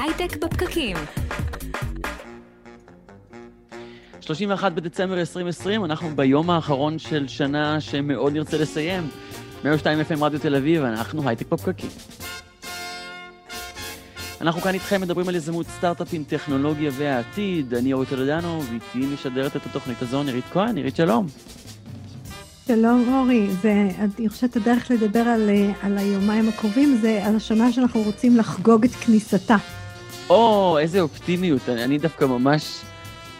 הייטק בפקקים. 31 בדצמבר 2020, אנחנו ביום האחרון של שנה שמאוד נרצה לסיים. 102 FM רדיו תל אביב, אנחנו הייטק בפקקים. אנחנו כאן איתכם מדברים על יזמות סטארט-אפים, טכנולוגיה והעתיד. אני אורי טולדנו, ואיתי משדרת את התוכנית הזו נירית כהן. נירית, שלום. שלום אורי, ואני חושבת הדרך לדבר על, על היומיים הקרובים זה על השנה שאנחנו רוצים לחגוג את כניסתה. או, איזה אופטימיות, אני, אני דווקא ממש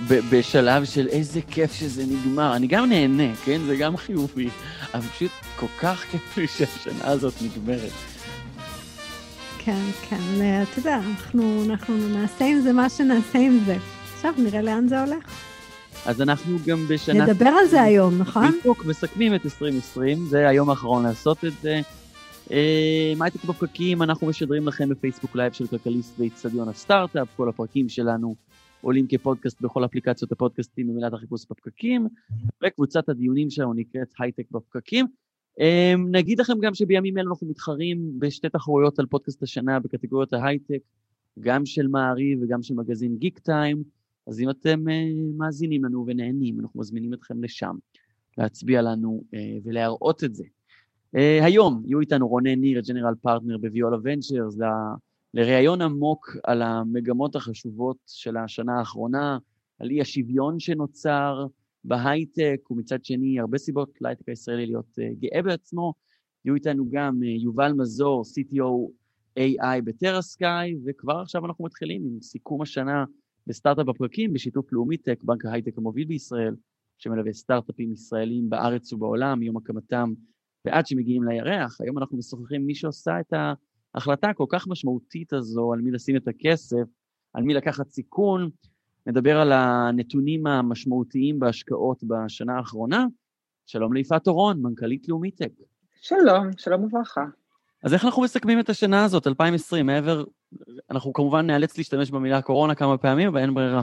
ב- בשלב של איזה כיף שזה נגמר. אני גם נהנה, כן? זה גם חיובי, אבל פשוט כל כך כיף לי שהשנה הזאת נגמרת. כן, כן, אתה יודע, אנחנו, אנחנו נעשה עם זה מה שנעשה עם זה. עכשיו נראה לאן זה הולך. אז אנחנו גם בשנה... נדבר על זה היום, נכון? בדיוק, מסכמים את 2020, זה היום האחרון לעשות את זה. מה הייתם בפקקים, אנחנו משדרים לכם בפייסבוק live של כלכליסט ואיצטדיון הסטארט-אפ, כל הפרקים שלנו עולים כפודקאסט בכל אפליקציות הפודקאסטים במילת החיפוש בפקקים, וקבוצת הדיונים שלנו נקראת הייטק בפקקים. נגיד לכם גם שבימים אלה אנחנו מתחרים בשתי תחרויות על פודקאסט השנה בקטגוריות ההייטק, גם של מעריב וגם של מגזין גיק טיים. אז אם אתם uh, מאזינים לנו ונהנים, אנחנו מזמינים אתכם לשם, להצביע לנו ולהראות את זה. Uh, היום יהיו איתנו רונן ניר, general partner בוויולה Ventures. לראיון עמוק על המגמות החשובות של השנה האחרונה, על אי השוויון שנוצר בהייטק, ומצד שני, הרבה סיבות להייטק הישראלי להיות uh, גאה בעצמו. יהיו איתנו גם uh, יובל מזור, CTO AI בטרסקאי, וכבר עכשיו אנחנו מתחילים עם סיכום השנה בסטארט-אפ בפרקים, בשיתוף לאומי טק, בנק ההייטק המוביל בישראל, שמלווה סטארט-אפים ישראלים בארץ ובעולם, מיום הקמתם ועד שמגיעים לירח. היום אנחנו משוחחים מי שעושה את ההחלטה הכל כך משמעותית הזו, על מי לשים את הכסף, על מי לקחת סיכון. נדבר על הנתונים המשמעותיים בהשקעות בשנה האחרונה. שלום ליפעת אורון, מנכ"לית לאומי טק. שלום, שלום וברכה. אז איך אנחנו מסכמים את השנה הזאת, 2020, מעבר, אנחנו כמובן נאלץ להשתמש במילה קורונה כמה פעמים, אבל אין ברירה.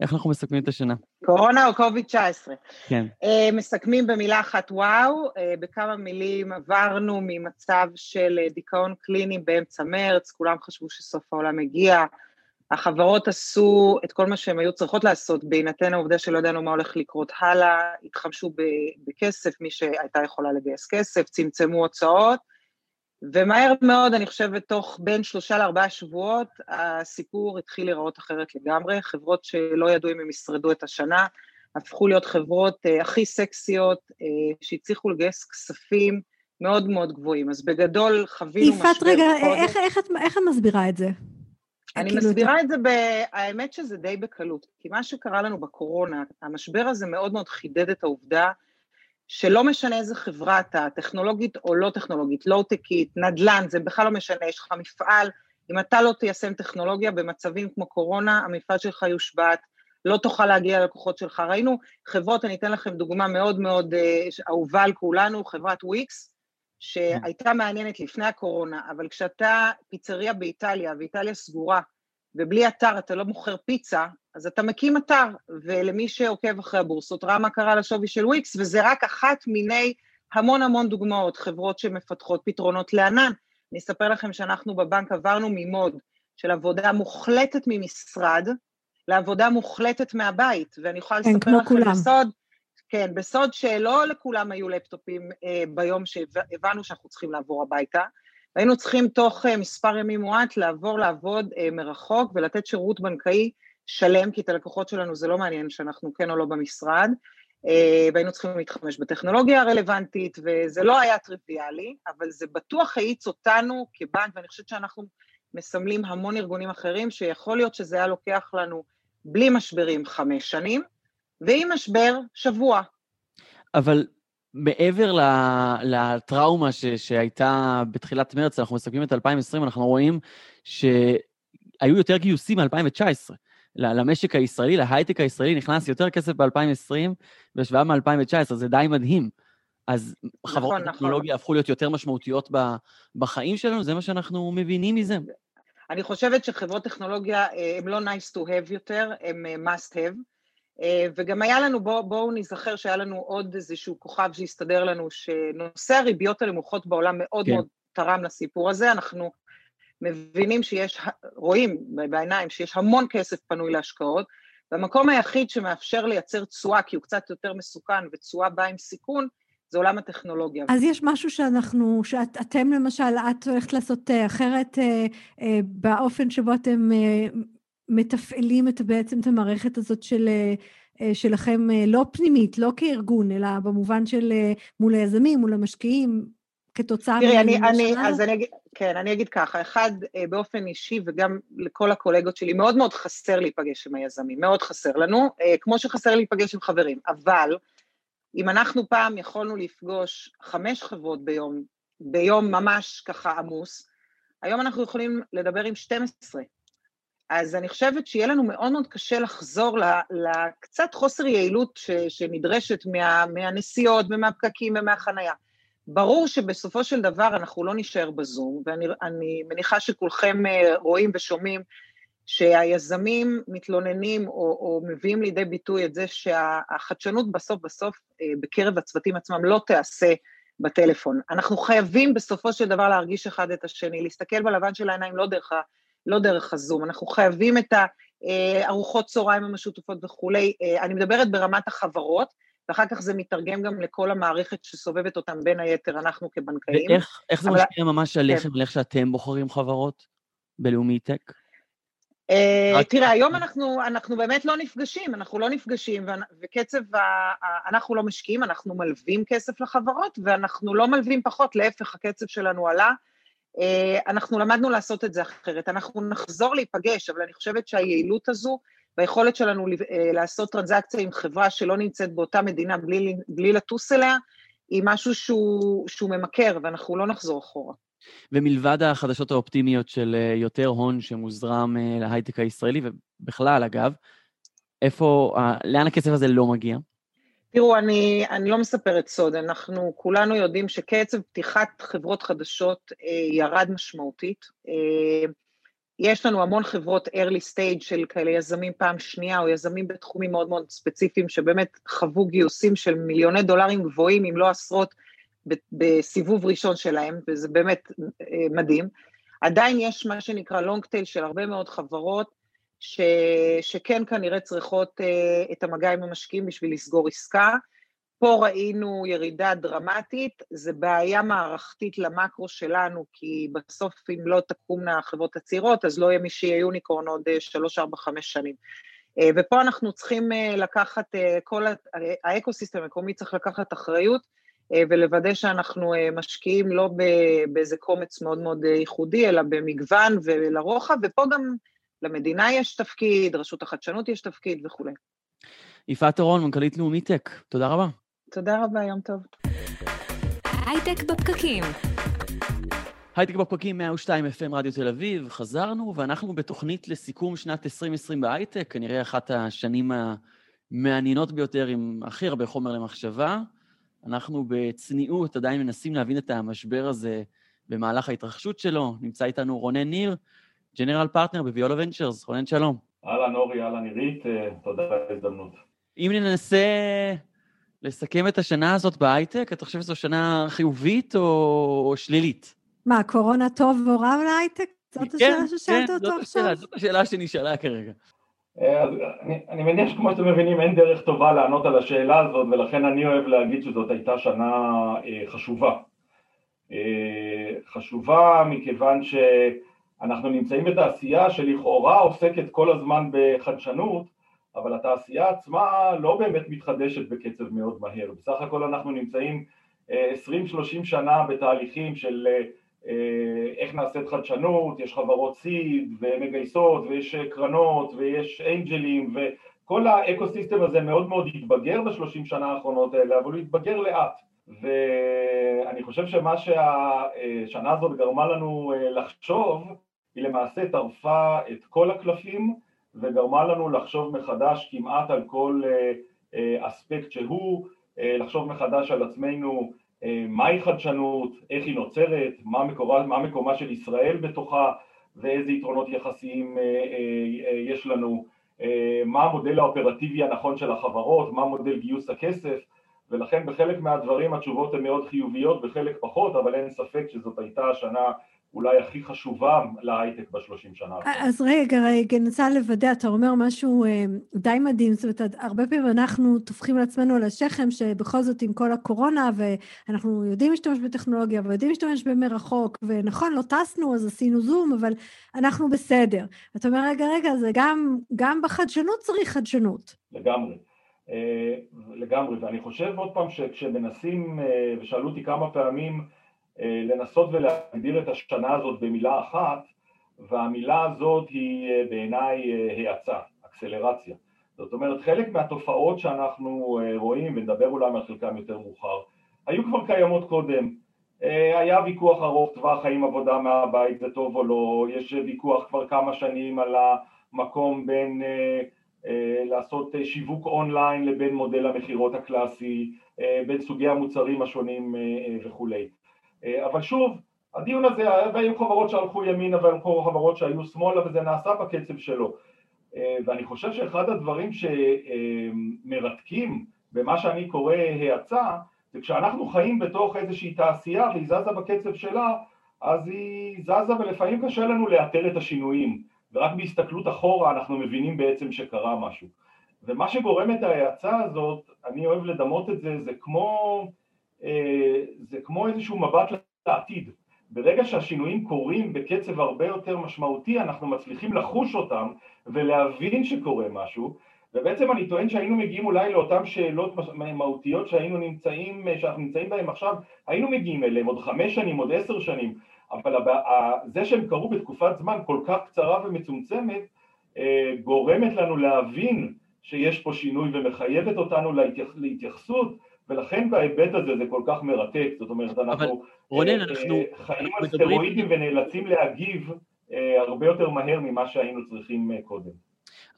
איך אנחנו מסכמים את השנה? קורונה או קוביד 19? כן. Uh, מסכמים במילה אחת וואו, uh, בכמה מילים עברנו ממצב של uh, דיכאון קליני באמצע מרץ, כולם חשבו שסוף העולם הגיע, החברות עשו את כל מה שהן היו צריכות לעשות, בהינתן העובדה שלא ידענו מה הולך לקרות הלאה, התחמשו בכסף, מי שהייתה יכולה לגייס כסף, צמצמו הוצאות, ומהר מאוד, אני חושבת, תוך בין שלושה לארבעה שבועות, הסיפור התחיל להיראות אחרת לגמרי. חברות שלא ידעו אם הם ישרדו את השנה, הפכו להיות חברות uh, הכי סקסיות, uh, שהצליחו לגייס כספים מאוד מאוד גבוהים. אז בגדול חווינו משבר... יפעת, רגע, איך, איך, איך, איך את מסבירה את זה? אני כאילו מסבירה את זה, ב... האמת שזה די בקלות, כי מה שקרה לנו בקורונה, המשבר הזה מאוד מאוד חידד את העובדה שלא משנה איזה חברה אתה, טכנולוגית או לא טכנולוגית, לואו-טקית, נדל"ן, זה בכלל לא משנה, יש לך מפעל, אם אתה לא תיישם טכנולוגיה במצבים כמו קורונה, המפעל שלך יושבת, לא תוכל להגיע ללקוחות שלך. ראינו חברות, אני אתן לכם דוגמה מאוד מאוד uh, אהובה על כולנו, חברת וויקס, שהייתה מעניינת לפני הקורונה, אבל כשאתה פיצריה באיטליה, ואיטליה סגורה, ובלי אתר אתה לא מוכר פיצה, אז אתה מקים אתר, ולמי שעוקב אחרי הבורסות ראה מה קרה לשווי של וויקס, וזה רק אחת מיני המון המון דוגמאות, חברות שמפתחות פתרונות לענן. אני אספר לכם שאנחנו בבנק עברנו ממוד של עבודה מוחלטת ממשרד, לעבודה מוחלטת מהבית, ואני יכולה כן, לספר לכם כולם. בסוד, כן, בסוד שלא לכולם היו לפטופים אה, ביום שהבנו שאנחנו צריכים לעבור הביתה, והיינו צריכים תוך אה, מספר ימים מועט לעבור לעבוד אה, מרחוק ולתת שירות בנקאי שלם, כי את הלקוחות שלנו זה לא מעניין שאנחנו כן או לא במשרד, אה, והיינו צריכים להתחמש בטכנולוגיה הרלוונטית, וזה לא היה טריוויאלי, אבל זה בטוח האיץ אותנו כבנק, ואני חושבת שאנחנו מסמלים המון ארגונים אחרים, שיכול להיות שזה היה לוקח לנו בלי משברים חמש שנים, ועם משבר שבוע. אבל מעבר לטראומה ש, שהייתה בתחילת מרץ, אנחנו מסתכלים את 2020, אנחנו רואים שהיו יותר גיוסים מ-2019. למשק הישראלי, להייטק הישראלי, נכנס יותר כסף ב-2020 בהשוואה מ-2019, זה די מדהים. אז נכון, חברות נכון. טכנולוגיה הפכו להיות יותר משמעותיות בחיים שלנו, זה מה שאנחנו מבינים מזה. אני חושבת שחברות טכנולוגיה הן לא nice to have יותר, הן must have. וגם היה לנו, בואו בוא נזכר שהיה לנו עוד איזשהו כוכב שהסתדר לנו, שנושא הריביות הנמוכות בעולם מאוד כן. מאוד תרם לסיפור הזה. אנחנו מבינים שיש, רואים בעיניים שיש המון כסף פנוי להשקעות, והמקום היחיד שמאפשר לייצר תשואה, כי הוא קצת יותר מסוכן ותשואה באה עם סיכון, זה עולם הטכנולוגיה. אז יש משהו שאנחנו, שאתם למשל, את הולכת לעשות אה, אחרת אה, אה, באופן שבו אתם מתפעלים את, בעצם את המערכת הזאת של, שלכם, לא פנימית, לא כארגון, אלא במובן של מול היזמים, מול המשקיעים, כתוצאה תראי, אני, אני, אז אני אגיד, כן, אני אגיד ככה, אחד, באופן אישי וגם לכל הקולגות שלי, מאוד מאוד חסר להיפגש עם היזמים, מאוד חסר לנו, כמו שחסר להיפגש עם חברים, אבל אם אנחנו פעם יכולנו לפגוש חמש חברות ביום, ביום ממש ככה עמוס, היום אנחנו יכולים לדבר עם 12. אז אני חושבת שיהיה לנו מאוד מאוד קשה לחזור לקצת חוסר יעילות ש, שנדרשת מה, מהנסיעות ומהפקקים ומהחנייה. ברור שבסופו של דבר אנחנו לא נישאר בזום, ואני מניחה שכולכם אה, רואים ושומעים שהיזמים מתלוננים או, או מביאים לידי ביטוי את זה שהחדשנות בסוף בסוף אה, בקרב הצוותים עצמם לא תיעשה בטלפון. אנחנו חייבים בסופו של דבר להרגיש אחד את השני, להסתכל בלבן של העיניים לא דרך, לא דרך הזום, אנחנו חייבים את הארוחות אה, צהריים המשותפות וכולי. אה, אני מדברת ברמת החברות, ואחר כך זה מתרגם גם לכל המערכת שסובבת אותם, בין היתר אנחנו כבנקאים. ואיך זה. משפיע ממש עליכם, כן. על איך שאתם בוחרים חברות בלאומי טק? אה, תראה, היום אנחנו, אנחנו באמת לא נפגשים, אנחנו לא נפגשים, וקצב, ה, אנחנו לא משקיעים, אנחנו מלווים כסף לחברות, ואנחנו לא מלווים פחות, להפך, הקצב שלנו עלה. אה, אנחנו למדנו לעשות את זה אחרת. אנחנו נחזור להיפגש, אבל אני חושבת שהיעילות הזו, והיכולת שלנו אה, לעשות טרנזקציה עם חברה שלא נמצאת באותה מדינה בלי, בלי לטוס אליה, היא משהו שהוא, שהוא ממכר, ואנחנו לא נחזור אחורה. ומלבד החדשות האופטימיות של אה, יותר הון שמוזרם להייטק הישראלי, ובכלל, אגב, איפה, לאן הכסף הזה לא מגיע? תראו, אני, אני לא מספרת סוד, אנחנו כולנו יודעים שקצב פתיחת חברות חדשות אה, ירד משמעותית. אה, יש לנו המון חברות early stage של כאלה יזמים פעם שנייה, או יזמים בתחומים מאוד מאוד ספציפיים, שבאמת חוו גיוסים של מיליוני דולרים גבוהים, אם לא עשרות בסיבוב ראשון שלהם, וזה באמת אה, מדהים. עדיין יש מה שנקרא long tail של הרבה מאוד חברות, ש, שכן כנראה צריכות uh, את המגע עם המשקיעים בשביל לסגור עסקה. פה ראינו ירידה דרמטית, זה בעיה מערכתית למקרו שלנו, כי בסוף אם לא תקומנה החברות הצעירות, אז לא יהיה מי שיהיה יוניקורן עוד אה, שלוש, ארבע, חמש שנים. ופה אנחנו צריכים לקחת, כל האקוסיסטם המקומי צריך לקחת אחריות אה, ולוודא שאנחנו אה, משקיעים לא באיזה קומץ מאוד מאוד אה, ייחודי, אלא במגוון ולרוחב, ופה גם למדינה יש תפקיד, רשות החדשנות יש תפקיד וכולי. יפעת אורון, מנכ"לית לאומי טק, תודה רבה. תודה רבה, יום טוב. הייטק בפקקים. הייטק בפקקים 102 FM רדיו תל אביב, חזרנו, ואנחנו בתוכנית לסיכום שנת 2020 בהייטק, כנראה אחת השנים המעניינות ביותר עם הכי הרבה חומר למחשבה. אנחנו בצניעות עדיין מנסים להבין את המשבר הזה במהלך ההתרחשות שלו. נמצא איתנו רונן ניר, general partner בוויולה ונצ'רס. רונן, שלום. אהלן אורי, אהלן עירית, אה, תודה על ההזדמנות. אם ננסה לסכם את השנה הזאת בהייטק, אתה חושב שזו שנה חיובית או, או שלילית? מה, קורונה טוב או רע להייטק? זאת כן, השאלה ששאלת כן, אותו עכשיו? כן, זאת השאלה שנשאלה כרגע. אה, אז אני, אני מניח שכמו שאתם מבינים אין דרך טובה לענות על השאלה הזאת ולכן אני אוהב להגיד שזאת הייתה שנה אה, חשובה. אה, חשובה מכיוון שאנחנו נמצאים בתעשייה שלכאורה עוסקת כל הזמן בחדשנות אבל התעשייה עצמה לא באמת מתחדשת בקצב מאוד מהר. בסך הכל אנחנו נמצאים 20-30 שנה בתהליכים של אה, איך נעשית חדשנות, יש חברות סיד ומגייסות ויש קרנות ויש אנג'לים וכל האקו-סיסטם הזה מאוד מאוד התבגר בשלושים שנה האחרונות האלה, אבל הוא התבגר לאט. ואני חושב שמה שהשנה הזאת גרמה לנו אה, לחשוב, היא למעשה טרפה את כל הקלפים וגרמה לנו לחשוב מחדש כמעט על כל אה, אספקט שהוא, לחשוב מחדש על עצמנו אה, מהי חדשנות, איך היא נוצרת, מה, מקורה, מה מקומה של ישראל בתוכה ואיזה יתרונות יחסיים אה, אה, יש לנו, מה המודל האופרטיבי הנכון של החברות, מה מודל גיוס הכסף ולכן בחלק מהדברים התשובות הן מאוד חיוביות, בחלק פחות, אבל אין ספק שזאת הייתה שנה אולי הכי חשובה להייטק בשלושים שנה. אז רגע, רגע, ננסה לוודא, אתה אומר משהו אה, די מדהים, זאת אומרת, הרבה פעמים אנחנו טופחים לעצמנו על השכם, שבכל זאת עם כל הקורונה, ואנחנו יודעים להשתמש בטכנולוגיה, ויודעים להשתמש במרחוק, ונכון, לא טסנו, אז עשינו זום, אבל אנחנו בסדר. אתה אומר, רגע, רגע, זה גם, גם בחדשנות צריך חדשנות. לגמרי. אה, לגמרי, ואני חושב עוד פעם שכשמנסים, אה, ושאלו אותי כמה פעמים, אה, לנסות ולהגדיר את השנה הזאת במילה אחת, והמילה הזאת היא בעיניי האצה, אקסלרציה. זאת אומרת, חלק מהתופעות שאנחנו רואים, ונדבר אולי על חלקם יותר מאוחר, היו כבר קיימות קודם. היה ויכוח ארוך טווח האם עבודה מהבית זה טוב או לא, יש ויכוח כבר כמה שנים על המקום בין אה, לעשות אה, שיווק אונליין לבין מודל המכירות הקלאסי, אה, בין סוגי המוצרים השונים וכולי. אבל שוב, הדיון הזה, והיו חברות שהלכו ימינה והיו חברות שהיו שמאלה וזה נעשה בקצב שלו. ואני חושב שאחד הדברים שמרתקים במה שאני קורא האצה, זה כשאנחנו חיים בתוך איזושהי תעשייה והיא זזה בקצב שלה, אז היא זזה ולפעמים קשה לנו לאתר את השינויים. ורק בהסתכלות אחורה אנחנו מבינים בעצם שקרה משהו. ומה שגורם את ההאצה הזאת, אני אוהב לדמות את זה, זה כמו, אה, זה כמו איזשהו מבט לעתיד. ברגע שהשינויים קורים בקצב הרבה יותר משמעותי, אנחנו מצליחים לחוש אותם ולהבין שקורה משהו, ובעצם אני טוען שהיינו מגיעים אולי לאותן שאלות מהותיות שהיינו נמצאים, שאנחנו נמצאים בהן עכשיו, היינו מגיעים אליהן עוד חמש שנים, עוד עשר שנים, אבל זה שהם קרו בתקופת זמן כל כך קצרה ומצומצמת אה, גורמת לנו להבין שיש פה שינוי ומחייבת אותנו להתייחסות ולכן בהיבט הזה זה כל כך מרתק, זאת אומרת אנחנו אבל, רונן, אה, אנחנו, חיים אנחנו על סטרואידים ונאלצים להגיב אה, הרבה יותר מהר ממה שהיינו צריכים קודם.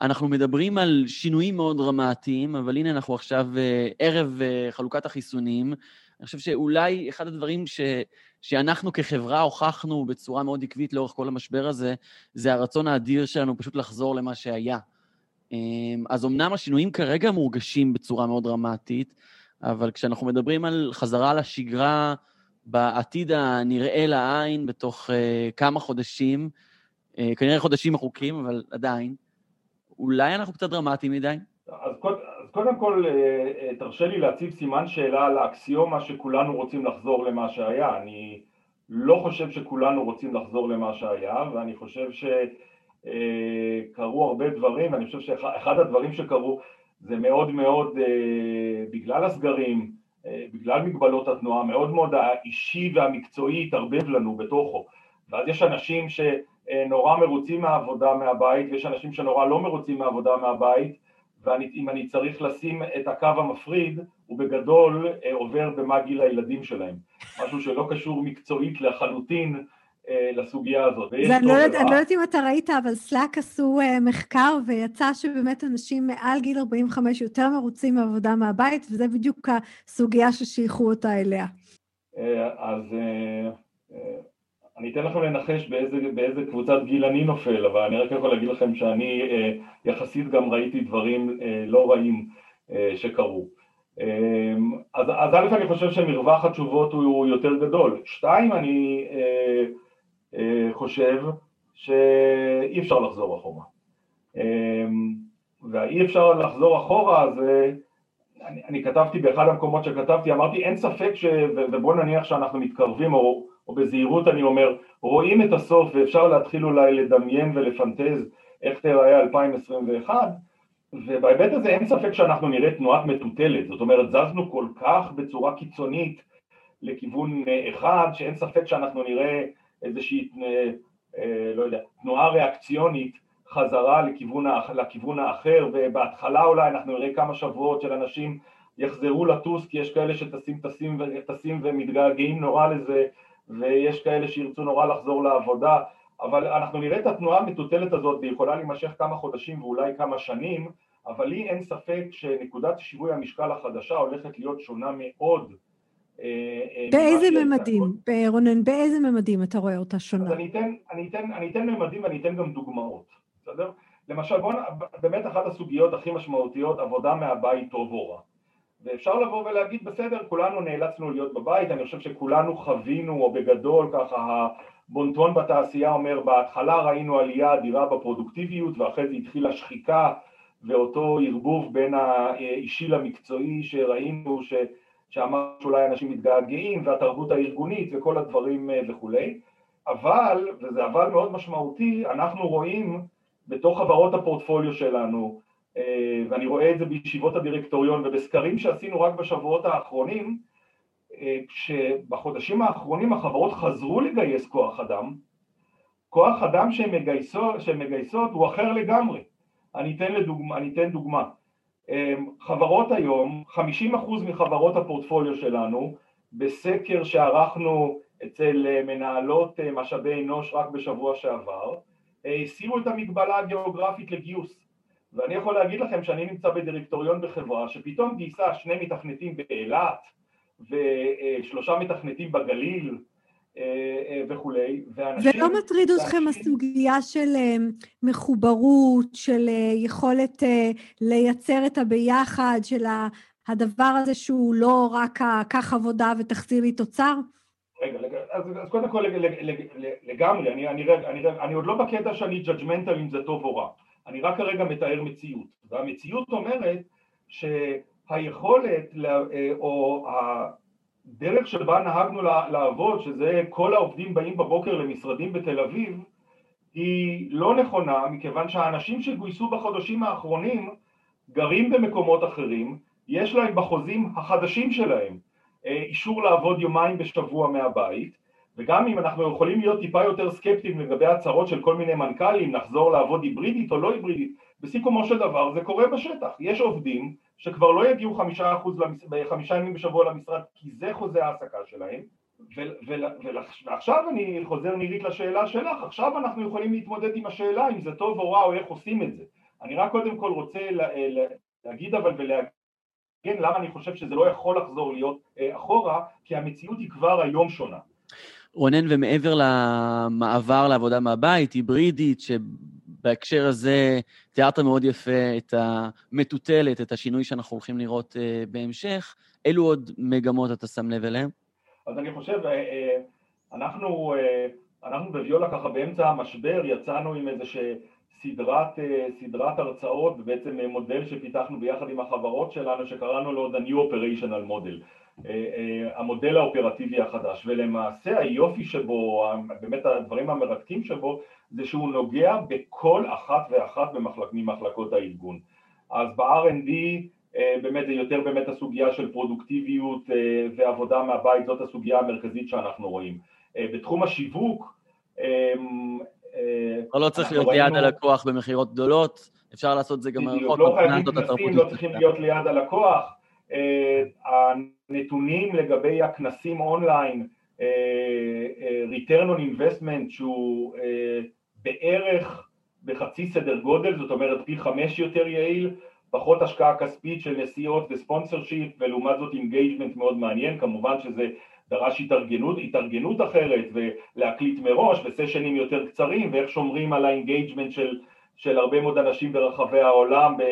אנחנו מדברים על שינויים מאוד דרמטיים, אבל הנה אנחנו עכשיו ערב חלוקת החיסונים. אני חושב שאולי אחד הדברים ש... שאנחנו כחברה הוכחנו בצורה מאוד עקבית לאורך כל המשבר הזה, זה הרצון האדיר שלנו פשוט לחזור למה שהיה. אמ, אז אמנם השינויים כרגע מורגשים בצורה מאוד דרמטית, אבל כשאנחנו מדברים על חזרה לשגרה בעתיד הנראה לעין בתוך uh, כמה חודשים, uh, כנראה חודשים ארוכים, אבל עדיין, אולי אנחנו קצת דרמטיים מדי? אז, קוד, אז קודם כל אה, תרשה לי להציב סימן שאלה על האקסיומה שכולנו רוצים לחזור למה שהיה. אני לא חושב שכולנו רוצים לחזור למה שהיה ואני חושב שקרו הרבה דברים ואני חושב שאחד הדברים שקרו זה מאוד מאוד בגלל הסגרים, בגלל מגבלות התנועה, מאוד מאוד האישי והמקצועי התערבב לנו בתוכו. ואז יש אנשים שנורא מרוצים מהעבודה מהבית ויש אנשים שנורא לא מרוצים מהעבודה מהבית ואם אני צריך לשים את הקו המפריד, הוא בגדול אה, עובר במה גיל הילדים שלהם, משהו שלא קשור מקצועית לחלוטין אה, לסוגיה הזאת. זה אני לא, יודעת, אני לא יודעת אם אתה ראית, אבל סלאק עשו אה, מחקר ויצא שבאמת אנשים מעל גיל 45 יותר מרוצים מעבודה מהבית, וזה בדיוק הסוגיה ששייכו אותה אליה. אז אני אתן לכם לנחש באיזה, באיזה קבוצת גיל אני נופל, אבל אני רק יכול להגיד לכם שאני אה, יחסית גם ראיתי דברים אה, לא רעים אה, שקרו. אה, אז, אז א', אני חושב שמרווח התשובות הוא יותר גדול. שתיים, אני אה, אה, חושב שאי אפשר לחזור אחורה. אה, והאי אפשר לחזור אחורה זה... אני, אני כתבתי באחד המקומות שכתבתי, אמרתי אין ספק ש... ובוא נניח שאנחנו מתקרבים או או בזהירות אני אומר, רואים את הסוף ואפשר להתחיל אולי לדמיין ולפנטז איך תראה 2021 ובהיבט הזה אין ספק שאנחנו נראה תנועת מטוטלת, זאת אומרת זזנו כל כך בצורה קיצונית לכיוון אחד שאין ספק שאנחנו נראה איזושהי, אה, לא יודע, תנועה ריאקציונית חזרה לכיוון, לכיוון האחר ובהתחלה אולי אנחנו נראה כמה שבועות של אנשים יחזרו לטוס כי יש כאלה שטסים טסים, טסים ומתגעגעים נורא לזה ויש כאלה שירצו נורא לחזור לעבודה, אבל אנחנו נראה את התנועה המטוטלת הזאת והיא יכולה להימשך כמה חודשים ואולי כמה שנים, אבל לי אין ספק שנקודת שיווי המשקל החדשה הולכת להיות שונה מאוד. אה, אה, באיזה ממדים, רונן, באיזה ממדים אתה רואה אותה שונה? אז אני אתן, אני אתן, אני אתן ממדים ואני אתן גם דוגמאות, בסדר? למשל, בואו, באמת אחת הסוגיות הכי משמעותיות, עבודה מהבית טוב או רע. ואפשר לבוא ולהגיד בסדר כולנו נאלצנו להיות בבית אני חושב שכולנו חווינו או בגדול ככה בונטון בתעשייה אומר בהתחלה ראינו עלייה אדירה בפרודוקטיביות ואחרי זה התחילה שחיקה ואותו ערבוב בין האישי למקצועי שראינו ש, שאמר שאולי אנשים מתגעגעים והתרבות הארגונית וכל הדברים אה, וכולי אבל, וזה אבל מאוד משמעותי, אנחנו רואים בתוך חברות הפורטפוליו שלנו אה, ואני רואה את זה בישיבות הדירקטוריון ובסקרים שעשינו רק בשבועות האחרונים כשבחודשים האחרונים החברות חזרו לגייס כוח אדם, כוח אדם שהן מגייסות, שהן מגייסות הוא אחר לגמרי. אני אתן, לדוגמה, אני אתן דוגמה. אמ, חברות היום, 50% מחברות הפורטפוליו שלנו, בסקר שערכנו אצל אה, מנהלות אה, משאבי אנוש רק בשבוע שעבר, אה, הסירו את המגבלה הגיאוגרפית לגיוס. ואני יכול להגיד לכם שאני נמצא בדירקטוריון בחברה שפתאום גייסה שני מתכנתים באילת, ושלושה מתכנתים בגליל וכולי, ואנשים... ולא מטריד אתכם הסוגיה של אה, מחוברות, של יכולת לייצר את הביחד, של הדבר הזה שהוא לא רק קח עבודה ותחזיר לי תוצר? רגע, אז, אז קודם כל לגמרי, אני, אני, אני, אני עוד לא בקטע שאני judgmental אם זה טוב או רע, אני רק כרגע מתאר מציאות, והמציאות אומרת ש... היכולת אה, או הדרך שבה נהגנו לעבוד, שזה כל העובדים באים בבוקר למשרדים בתל אביב, היא לא נכונה מכיוון שהאנשים שגויסו בחודשים האחרונים גרים במקומות אחרים, יש להם בחוזים החדשים שלהם אה, אישור לעבוד יומיים בשבוע מהבית וגם אם אנחנו יכולים להיות טיפה יותר סקפטיים לגבי הצהרות של כל מיני מנכ"לים, נחזור לעבוד היברידית או לא היברידית, בסיכומו של דבר זה קורה בשטח, יש עובדים שכבר לא יגיעו חמישה אחוז, חמישה ימים בשבוע למשרד כי זה חוזה ההעסקה שלהם ועכשיו אני חוזר נירית לשאלה שלך, עכשיו אנחנו יכולים להתמודד עם השאלה אם זה טוב או רע או איך עושים את זה. אני רק קודם כל רוצה להגיד אבל ולהגיד למה אני חושב שזה לא יכול לחזור להיות אה, אחורה, כי המציאות היא כבר היום שונה. רונן, ומעבר למעבר לעבודה מהבית, היברידית, שבהקשר הזה תיארת מאוד יפה את המטוטלת, את השינוי שאנחנו הולכים לראות uh, בהמשך, אילו עוד מגמות אתה שם לב אליהן? אז אני חושב, uh, אנחנו, uh, אנחנו בוויולה ככה באמצע המשבר יצאנו עם איזה סדרת, סדרת הרצאות ובעצם מודל שפיתחנו ביחד עם החברות שלנו שקראנו לו The New Operational Model. אה, אה, המודל האופרטיבי החדש. ולמעשה היופי שבו, באמת הדברים המרתקים שבו זה שהוא נוגע בכל אחת ואחת במחלק, ממחלקות הארגון. אז ב-R&D אה, באמת זה יותר באמת הסוגיה של פרודוקטיביות ועבודה מהבית זאת הסוגיה המרכזית שאנחנו רואים. בתחום השיווק לא צריך להיות ליד הלקוח במכירות גדולות אפשר לעשות את זה גם מרחוק, לא חייבים כנסים, לא צריכים להיות ליד הלקוח נתונים לגבי הכנסים אונליין, אה, אה, return on investment שהוא אה, בערך בחצי סדר גודל, זאת אומרת פי חמש יותר יעיל, פחות השקעה כספית של נסיעות ו sponsorship ולעומת זאת engagement מאוד מעניין, כמובן שזה דרש התארגנות, התארגנות אחרת ולהקליט מראש ו sessions יותר קצרים ואיך שומרים על ה engagement של, של הרבה מאוד אנשים ברחבי העולם ב,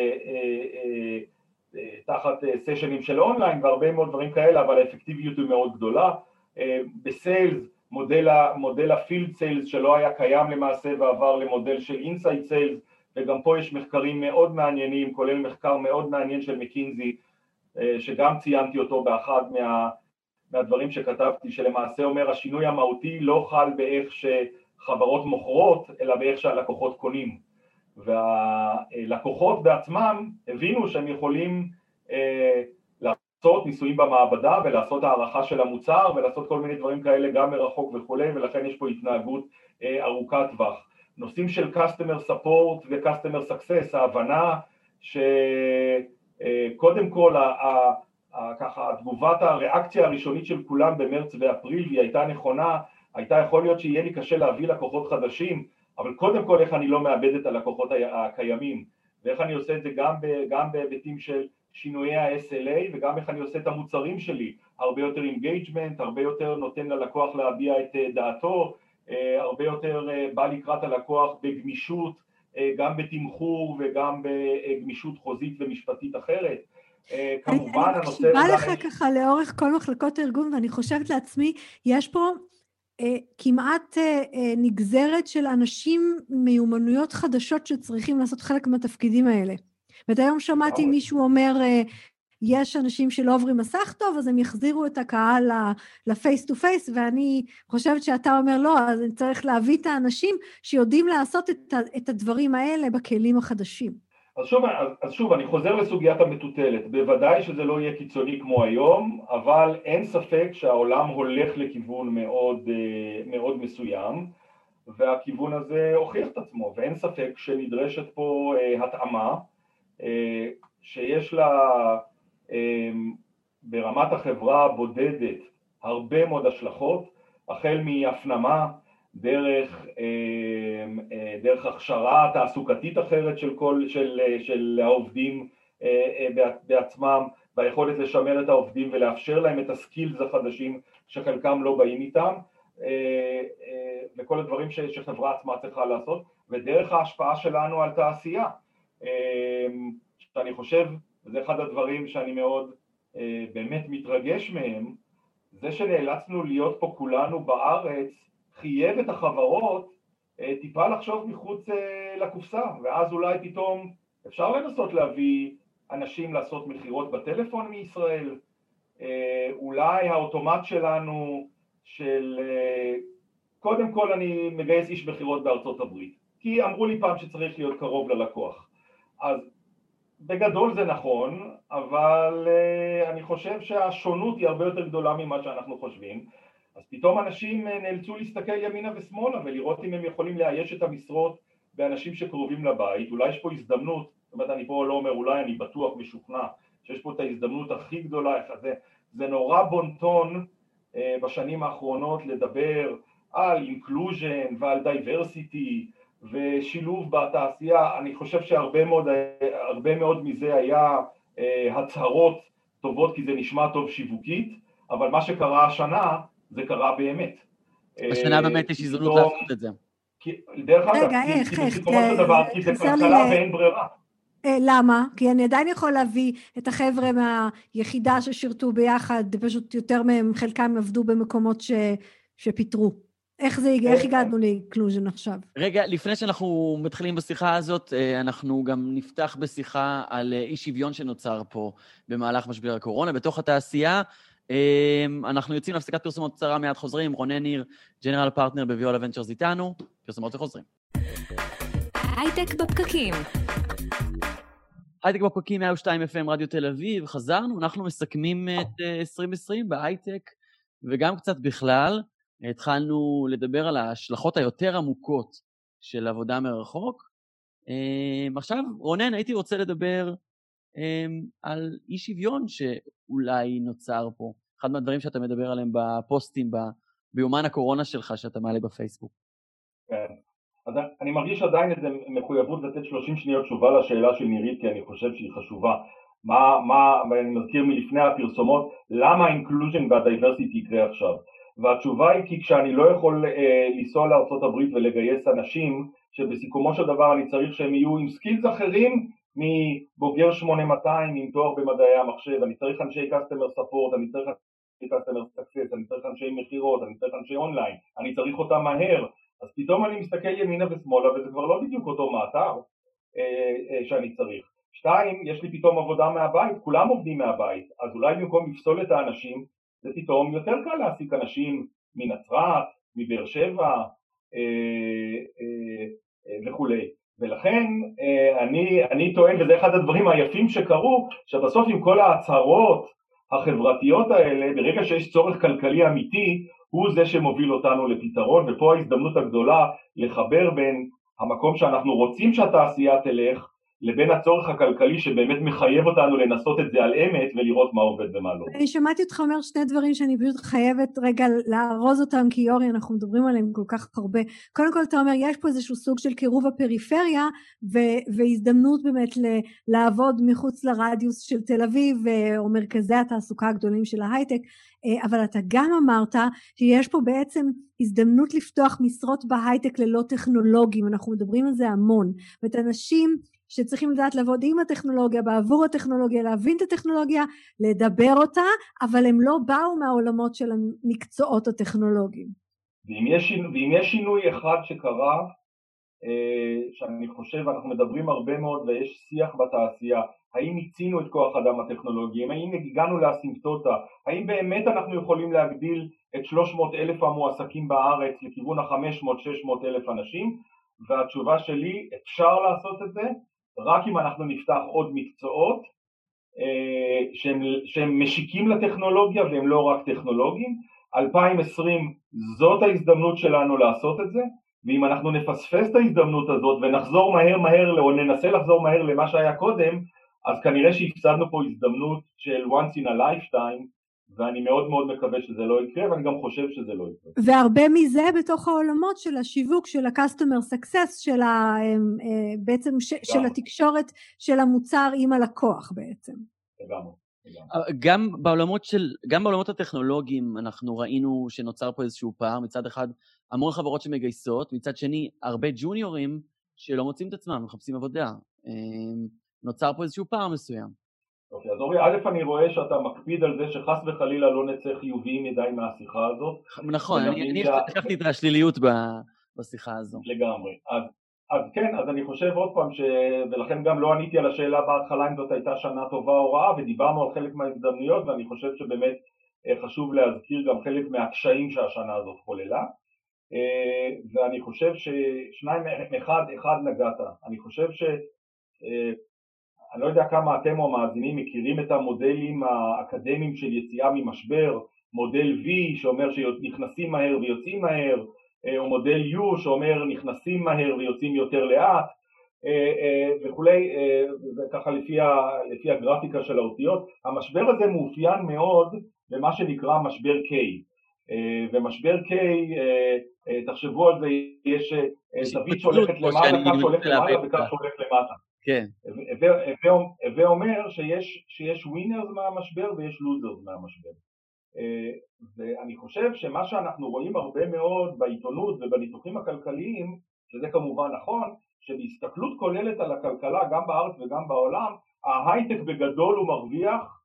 תחת sessions אה, של אונליין והרבה מאוד דברים כאלה, אבל האפקטיביות היא מאוד גדולה. אה, ב sales, מודל, מודל ה field sales שלא היה קיים למעשה ועבר למודל של inside sales, וגם פה יש מחקרים מאוד מעניינים, כולל מחקר מאוד מעניין של מקינזי, אה, שגם ציינתי אותו באחד מה, מהדברים שכתבתי, שלמעשה אומר השינוי המהותי לא חל באיך שחברות מוכרות, אלא באיך שהלקוחות קונים. והלקוחות בעצמם הבינו שהם יכולים אה, לעשות ניסויים במעבדה ולעשות הערכה של המוצר ולעשות כל מיני דברים כאלה גם מרחוק וכולי ולכן יש פה התנהגות אה, ארוכת טווח. נושאים של customer support ו-customer success, ההבנה שקודם אה, כל ככה תגובת הריאקציה הראשונית של כולם במרץ ואפריל והיא הייתה נכונה, הייתה יכול להיות שיהיה לי קשה להביא לקוחות חדשים אבל קודם כל איך אני לא מאבד את הלקוחות הקיימים ואיך אני עושה את זה גם, ב, גם בהיבטים של שינויי ה-SLA וגם איך אני עושה את המוצרים שלי, הרבה יותר engagement, הרבה יותר נותן ללקוח להביע את אה, דעתו, אה, הרבה יותר אה, בא לקראת הלקוח בגמישות, גם בתמחור וגם בגמישות חוזית ומשפטית אחרת. כמובן הנושא... אני מקשיבה לך ככה לאורך כל מחלקות הארגון ואני חושבת לעצמי, יש פה כמעט נגזרת של אנשים מיומנויות חדשות שצריכים לעשות חלק מהתפקידים האלה. ואת היום שמעתי מישהו אומר, יש אנשים שלא עוברים מסך טוב, אז הם יחזירו את הקהל ל face to face, ואני חושבת שאתה אומר, לא, אז אני צריך להביא את האנשים שיודעים לעשות את, את הדברים האלה בכלים החדשים. אז שוב, אז, שוב, אני חוזר לסוגיית המטוטלת. בוודאי שזה לא יהיה קיצוני כמו היום, אבל אין ספק שהעולם הולך לכיוון מאוד, אה, מאוד מסוים, והכיוון הזה הוכיח את עצמו, ואין ספק שנדרשת פה אה, התאמה, אה, שיש לה אמ, ברמת החברה הבודדת הרבה מאוד השלכות, החל מהפנמה דרך, אמ, אה, דרך הכשרה תעסוקתית אחרת של, כל, של, של העובדים אה, אה, בעצמם והיכולת לשמר את העובדים ולאפשר להם את הסקילס החדשים שחלקם לא באים איתם וכל הדברים שחברה עצמה צריכה לעשות. ודרך ההשפעה שלנו על תעשייה אמ, שאני חושב וזה אחד הדברים שאני מאוד אה, באמת מתרגש מהם, זה שנאלצנו להיות פה כולנו בארץ חייב את החברות אה, טיפה לחשוב מחוץ אה, לקופסה, ואז אולי פתאום אפשר לנסות להביא אנשים לעשות מכירות בטלפון מישראל, אה, אולי האוטומט שלנו של קודם כל אני מגייס איש מכירות בארצות הברית, כי אמרו לי פעם שצריך להיות קרוב ללקוח, אז בגדול זה נכון, אבל אני חושב שהשונות היא הרבה יותר גדולה ממה שאנחנו חושבים, אז פתאום אנשים uh, נאלצו להסתכל ימינה ושמאלה ולראות אם הם יכולים לאייש את המשרות באנשים שקרובים לבית, אולי יש פה הזדמנות, זאת אומרת אני פה לא אומר אולי, אני בטוח משוכנע שיש פה את ההזדמנות הכי גדולה, זה, זה נורא בון טון אה, בשנים האחרונות לדבר על inclusion ועל diversity ושילוב בתעשייה, אני חושב שהרבה מאוד, מאוד מזה היה אה, הצהרות טובות כי זה נשמע טוב שיווקית, אבל מה שקרה השנה, זה קרה באמת. השנה אה, באמת יש הזדמנות לעשות את זה. דרך אגב, רגע, איך, איך? בסופו של דבר, כי זה כלכלה ואין ברירה. אה, למה? כי אני עדיין יכול להביא את החבר'ה מהיחידה ששירתו ביחד, פשוט יותר מהם, חלקם עבדו במקומות ש, שפיטרו. איך זה, איך הגענו לאינקלוז'ן עכשיו? רגע, לפני שאנחנו מתחילים בשיחה הזאת, אה, אנחנו גם נפתח בשיחה על אה, אי שוויון שנוצר פה במהלך משבר הקורונה בתוך התעשייה. אה, אנחנו יוצאים להפסקת פרסומות קצרה, מיד חוזרים. רונן ניר, general partner בוויולה ונצ'רס איתנו. פרסומות וחוזרים. הייטק בפקקים. הייטק בפקקים 102 FM רדיו תל אביב, חזרנו, אנחנו מסכמים את 2020 בהייטק וגם קצת בכלל. התחלנו לדבר על ההשלכות היותר עמוקות של עבודה מרחוק. אמ, עכשיו, רונן, הייתי רוצה לדבר אמ, על אי שוויון שאולי נוצר פה. אחד מהדברים שאתה מדבר עליהם בפוסטים, ביומן הקורונה שלך שאתה מעלה בפייסבוק. כן. אז אני מרגיש עדיין איזו מחויבות לתת 30 שניות תשובה לשאלה של נירית, כי אני חושב שהיא חשובה. מה, מה, ואני מזכיר מלפני הפרסומות, למה ה inclusion וה diversity יקרה עכשיו? והתשובה היא כי כשאני לא יכול אה, לנסוע לארה"ב ולגייס אנשים שבסיכומו של דבר אני צריך שהם יהיו עם skills אחרים מבוגר 8200 עם תואר במדעי המחשב, אני צריך אנשי customer support, אני צריך אנשי customer success, אני צריך אנשי מכירות, אני צריך אנשי אונליין, אני צריך אותם מהר, אז פתאום אני מסתכל ימינה ושמאלה וזה כבר לא בדיוק אותו מאתר אה, אה, שאני צריך. שתיים, יש לי פתאום עבודה מהבית, כולם עובדים מהבית, אז אולי במקום לפסול את האנשים זה פתאום יותר קל להעסיק אנשים מנצרת, מבאר שבע אה, אה, אה, וכולי. ולכן אני, אני טוען, וזה אחד הדברים היפים שקרו, שבסוף עם כל ההצהרות החברתיות האלה, ברגע שיש צורך כלכלי אמיתי, הוא זה שמוביל אותנו לפתרון, ופה ההזדמנות הגדולה לחבר בין המקום שאנחנו רוצים שהתעשייה תלך, לבין הצורך הכלכלי שבאמת מחייב אותנו לנסות את זה על אמת ולראות מה עובד ומה לא. אני שמעתי אותך אומר שני דברים שאני פשוט חייבת רגע לארוז אותם כי יורי אנחנו מדברים עליהם כל כך הרבה. קודם כל אתה אומר יש פה איזשהו סוג של קירוב הפריפריה ו- והזדמנות באמת ל- לעבוד מחוץ לרדיוס של תל אביב או מרכזי התעסוקה הגדולים של ההייטק אה, אבל אתה גם אמרת שיש פה בעצם הזדמנות לפתוח משרות בהייטק ללא טכנולוגים אנחנו מדברים על זה המון ואת אנשים שצריכים לדעת לעבוד עם הטכנולוגיה, בעבור הטכנולוגיה, להבין את הטכנולוגיה, לדבר אותה, אבל הם לא באו מהעולמות של המקצועות הטכנולוגיים. ואם יש, ואם יש שינוי אחד שקרה, אה, שאני חושב, אנחנו מדברים הרבה מאוד ויש שיח בתעשייה, האם מיצינו את כוח האדם הטכנולוגי, האם הגענו לאסימפטוטה, האם באמת אנחנו יכולים להגדיל את 300 אלף המועסקים בארץ לכיוון ה-500-600 אלף אנשים, והתשובה שלי, אפשר לעשות את זה, רק אם אנחנו נפתח עוד מקצועות אה, שהם, שהם משיקים לטכנולוגיה והם לא רק טכנולוגיים. 2020 זאת ההזדמנות שלנו לעשות את זה, ואם אנחנו נפספס את ההזדמנות הזאת ונחזור מהר מהר או ננסה לחזור מהר למה שהיה קודם, אז כנראה שהפסדנו פה הזדמנות של once in a lifetime ואני מאוד מאוד מקווה שזה לא יקרה ואני גם חושב שזה לא יקרה. והרבה מזה בתוך העולמות של השיווק של ה-customer success של ה, אה, בעצם ש, של התקשורת של המוצר עם הלקוח בעצם. לגמרי. גם בעולמות של, גם בעולמות הטכנולוגיים אנחנו ראינו שנוצר פה איזשהו פער, מצד אחד המון חברות שמגייסות, מצד שני הרבה ג'וניורים שלא מוצאים את עצמם, מחפשים עבודה. אמ, נוצר פה איזשהו פער מסוים. אוקיי, אז אורי, א', אני רואה שאתה מקפיד על זה שחס וחלילה לא נצא חיוביים מדי מהשיחה הזאת. נכון, אני לקחתי את השליליות בשיחה הזו. לגמרי. אז, אז כן, אז אני חושב עוד פעם, ש... ולכן גם לא עניתי על השאלה בהתחלה אם זאת הייתה שנה טובה או רעה, ודיברנו על חלק מההזדמנויות, ואני חושב שבאמת אה, חשוב להזכיר גם חלק מהקשיים שהשנה הזאת חוללה. אה, ואני חושב ששניים, אחד, אחד נגעת. אני חושב ש... אני לא יודע כמה אתם או המאזינים מכירים את המודלים האקדמיים של יציאה ממשבר, מודל V שאומר שנכנסים מהר ויוצאים מהר, אה, או מודל U שאומר נכנסים מהר ויוצאים יותר לאט אה, אה, וכולי, וככה לפי, ה, לפי הגרפיקה של האותיות. המשבר הזה מאופיין מאוד במה שנקרא משבר K, ומשבר K, תחשבו על זה, יש זווית שהולכת למעלה, קו שהולך למעלה וקו שהולך למטה. כן. הווה אומר שיש, שיש ווינרס מהמשבר ויש לוזרס מהמשבר. אה, ואני חושב שמה שאנחנו רואים הרבה מאוד בעיתונות ובניתוחים הכלכליים, שזה כמובן נכון, שבהסתכלות כוללת על הכלכלה גם בארץ וגם בעולם, ההייטק בגדול הוא מרוויח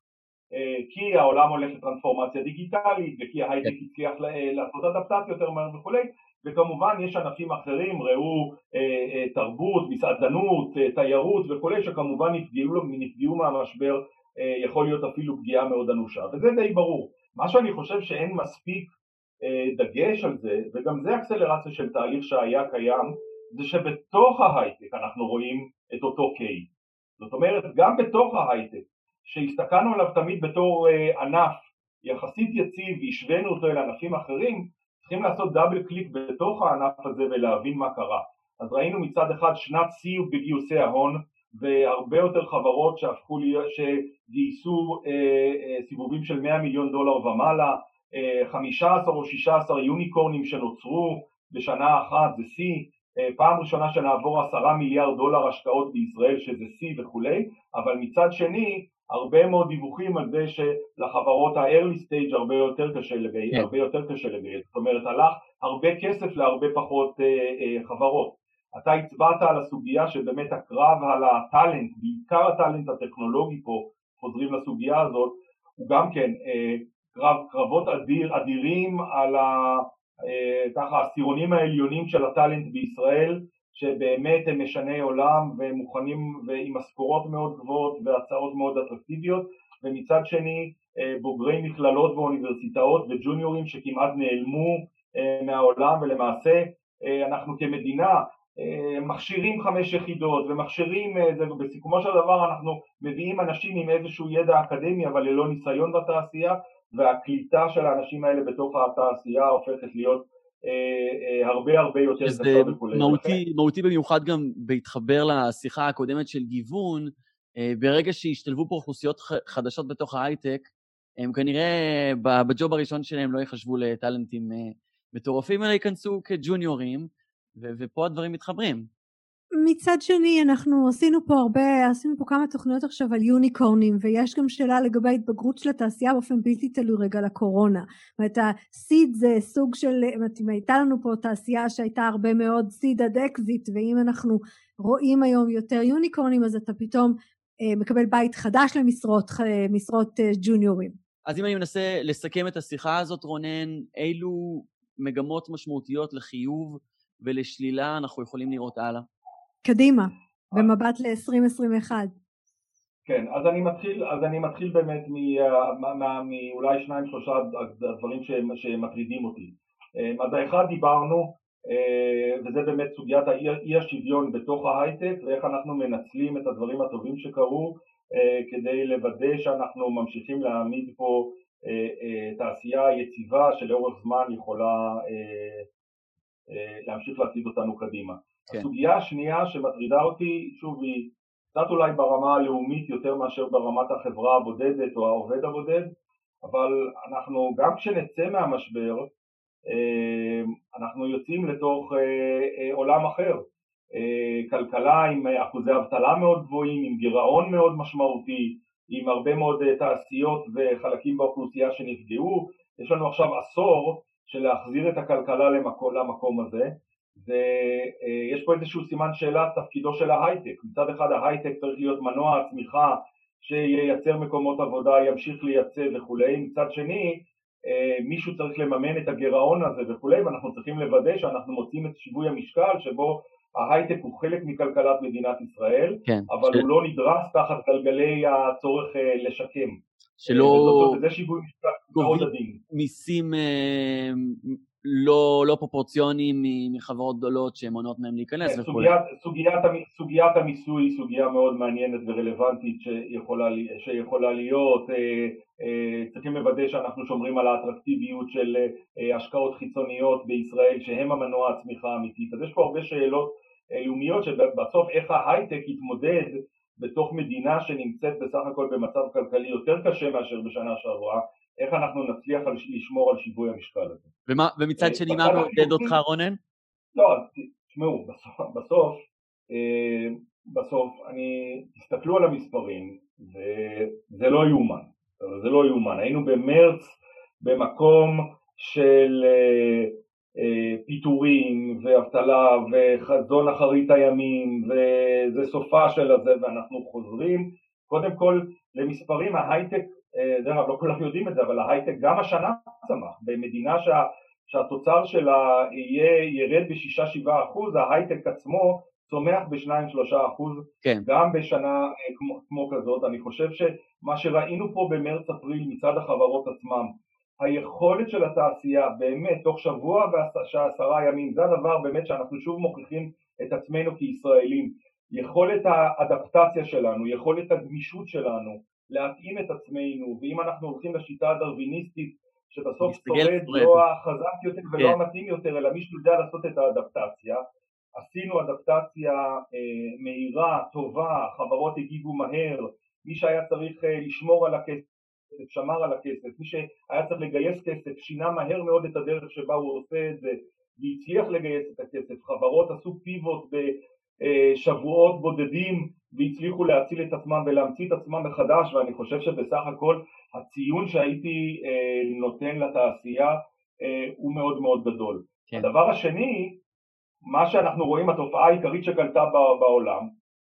אה, כי העולם הולך לטרנספורמציה דיגיטלית וכי ההייטק כן. הצליח לעשות אדפטציה יותר מהר וכולי וכמובן יש ענפים אחרים, ראו אה, אה, תרבות, מסעדנות, אה, תיירות וכולי, שכמובן נפגעו, נפגעו מהמשבר, אה, יכול להיות אפילו פגיעה מאוד אנושה, וזה די ברור. מה שאני חושב שאין מספיק אה, דגש על זה, וגם זה אקסלרציה של תהליך שהיה קיים, זה שבתוך ההייטק אנחנו רואים את אותו K. זאת אומרת, גם בתוך ההייטק, שהסתכלנו עליו תמיד בתור אה, ענף יחסית יציב והשווינו אותו אל ענפים אחרים, צריכים לעשות דאבל קליק בתוך הענף הזה ולהבין מה קרה. אז ראינו מצד אחד שנת שיא בגיוסי ההון והרבה יותר חברות שהפכו להיות, שגייסו אה, אה, סיבובים של 100 מיליון דולר ומעלה, אה, 15 או 16 יוניקורנים שנוצרו בשנה אחת זה שיא, אה, פעם ראשונה שנעבור 10 מיליארד דולר השקעות בישראל שזה שיא וכולי, אבל מצד שני הרבה מאוד דיווחים על זה שלחברות ה-early stage הרבה יותר קשה לגייס, yeah. כן. הרבה יותר קשה לגייס, זאת אומרת הלך הרבה כסף להרבה פחות אה, אה, חברות. אתה הצבעת על הסוגיה שבאמת הקרב על הטאלנט, בעיקר הטאלנט הטכנולוגי פה, חוזרים לסוגיה הזאת, הוא גם כן אה, קרב, קרבות אדיר, אדירים על ה, אה, ככה העשירונים העליונים של הטאלנט בישראל, שבאמת הם משני עולם והם מוכנים ועם משכורות מאוד גבוהות והצעות מאוד אטרקטיביות ומצד שני אה, בוגרי מכללות ואוניברסיטאות וג'וניורים שכמעט נעלמו אה, מהעולם ולמעשה אה, אנחנו כמדינה מכשירים חמש יחידות ומכשירים, בסיכומו של דבר אנחנו מביאים אנשים עם איזשהו ידע אקדמי אבל ללא ניסיון בתעשייה והקליטה של האנשים האלה בתוך התעשייה הופכת להיות הרבה הרבה יותר קשה וכולי. מהותי, מהותי במיוחד גם בהתחבר לשיחה הקודמת של גיוון, אה, ברגע שהשתלבו פה אוכלוסיות חדשות בתוך ההייטק, הם כנראה ב job הראשון שלהם לא יחשבו לטאלנטים מטורפים, אלא ייכנסו כג'וניורים, ופה הדברים מתחברים. מצד שני אנחנו עשינו פה הרבה, עשינו פה כמה תוכניות עכשיו על יוניקורנים ויש גם שאלה לגבי ההתבגרות של התעשייה באופן בלתי תלוי רגע לקורונה. זאת אומרת ה seed זה סוג של, אם הייתה לנו פה תעשייה שהייתה הרבה מאוד seed עד אקזיט ואם אנחנו רואים היום יותר יוניקורנים אז אתה פתאום אה, מקבל בית חדש למשרות משרות אה, ג'וניורים. אז אם אני מנסה לסכם את השיחה הזאת רונן, אילו מגמות משמעותיות לחיוב ולשלילה אנחנו יכולים לראות הלאה? קדימה, במבט ל-2021. כן, אז אני מתחיל, אז אני מתחיל באמת מאולי שניים שלושה דברים שמטרידים אותי. אז האחד דיברנו, וזה באמת סוגיית האי השוויון בתוך ההייטק ואיך אנחנו מנצלים את הדברים הטובים שקרו כדי לוודא שאנחנו ממשיכים להעמיד פה תעשייה יציבה שלאורך זמן יכולה להמשיך להצעיד אותנו קדימה. כן. הסוגיה השנייה שמטרידה אותי, שוב היא קצת אולי ברמה הלאומית יותר מאשר ברמת החברה הבודדת או העובד הבודד, אבל אנחנו גם כשנצא מהמשבר אנחנו יוצאים לתוך עולם אחר, כלכלה עם אחוזי אבטלה מאוד גבוהים, עם גירעון מאוד משמעותי, עם הרבה מאוד תעשיות וחלקים באוכלוסייה שנפגעו, יש לנו עכשיו עשור של להחזיר את הכלכלה למקום, למקום הזה ויש פה איזשהו סימן שאלה תפקידו של ההייטק, מצד אחד ההייטק צריך להיות מנוע הצמיחה שייצר מקומות עבודה, ימשיך לייצא וכולי, מצד שני מישהו צריך לממן את הגירעון הזה וכולי ואנחנו צריכים לוודא שאנחנו מוצאים את שיווי המשקל שבו ההייטק הוא חלק מכלכלת מדינת ישראל, כן, אבל ש... הוא לא נדרס תחת גלגלי הצורך לשקם. שלא... זה שיווי משקל מאוד עדין. מיסים לא, לא פרופורציוניים מחברות גדולות שמונעות מהם להיכנס כן, וכו'. סוגיית, סוגיית, סוגיית המיסוי היא סוגיה מאוד מעניינת ורלוונטית שיכולה, שיכולה להיות, אה, אה, צריכים לוודא שאנחנו שומרים על האטרקטיביות של אה, השקעות חיצוניות בישראל שהם המנוע הצמיחה האמיתית, אז יש פה הרבה שאלות לאומיות שבסוף איך ההייטק יתמודד בתוך מדינה שנמצאת בסך הכל במצב כלכלי יותר קשה מאשר בשנה שעברה איך אנחנו נצליח לשמור על שיווי המשקל הזה. ומה, ומצד אה, שני, מה מעודד אותך רונן? לא, תשמעו, בסוף, בסוף, אה, בסוף, אני, תסתכלו על המספרים, וזה לא יאומן, זה לא יאומן, היינו במרץ במקום של אה, פיטורים ואבטלה וחזון אחרית הימים וזה סופה של הזה ואנחנו חוזרים קודם כל למספרים ההייטק דרך אגב לא כולם יודעים את זה, אבל ההייטק גם השנה צמח, במדינה שה, שהתוצר שלה יהיה, ירד ב-6-7 אחוז, ההייטק עצמו צומח ב-2-3 אחוז, כן. גם בשנה אה, כמו, כמו כזאת, אני חושב שמה שראינו פה במרץ-אפריל מצד החברות עצמם, היכולת של התעשייה באמת תוך שבוע ועשרה ימים, זה הדבר באמת שאנחנו שוב מוכיחים את עצמנו כישראלים, יכולת האדפטציה שלנו, יכולת הגמישות שלנו, להתאים את עצמנו, ואם אנחנו הולכים לשיטה הדרוויניסטית שבסוף שורד לא החזק יותר ולא כן. המתאים יותר, אלא מישהו יודע לעשות את האדפטציה, עשינו אדפטציה אה, מהירה, טובה, חברות הגיבו מהר, מי שהיה צריך אה, לשמור על הכסף שמר על הכסף, מי שהיה צריך לגייס כסף שינה מהר מאוד את הדרך שבה הוא עושה את זה והצליח לגייס את הכסף, חברות עשו פיבוט בשבועות בודדים והצליחו להציל את עצמם ולהמציא את עצמם מחדש ואני חושב שבסך הכל הציון שהייתי אה, נותן לתעשייה אה, הוא מאוד מאוד גדול. כן. הדבר השני, מה שאנחנו רואים, התופעה העיקרית שקרתה בעולם,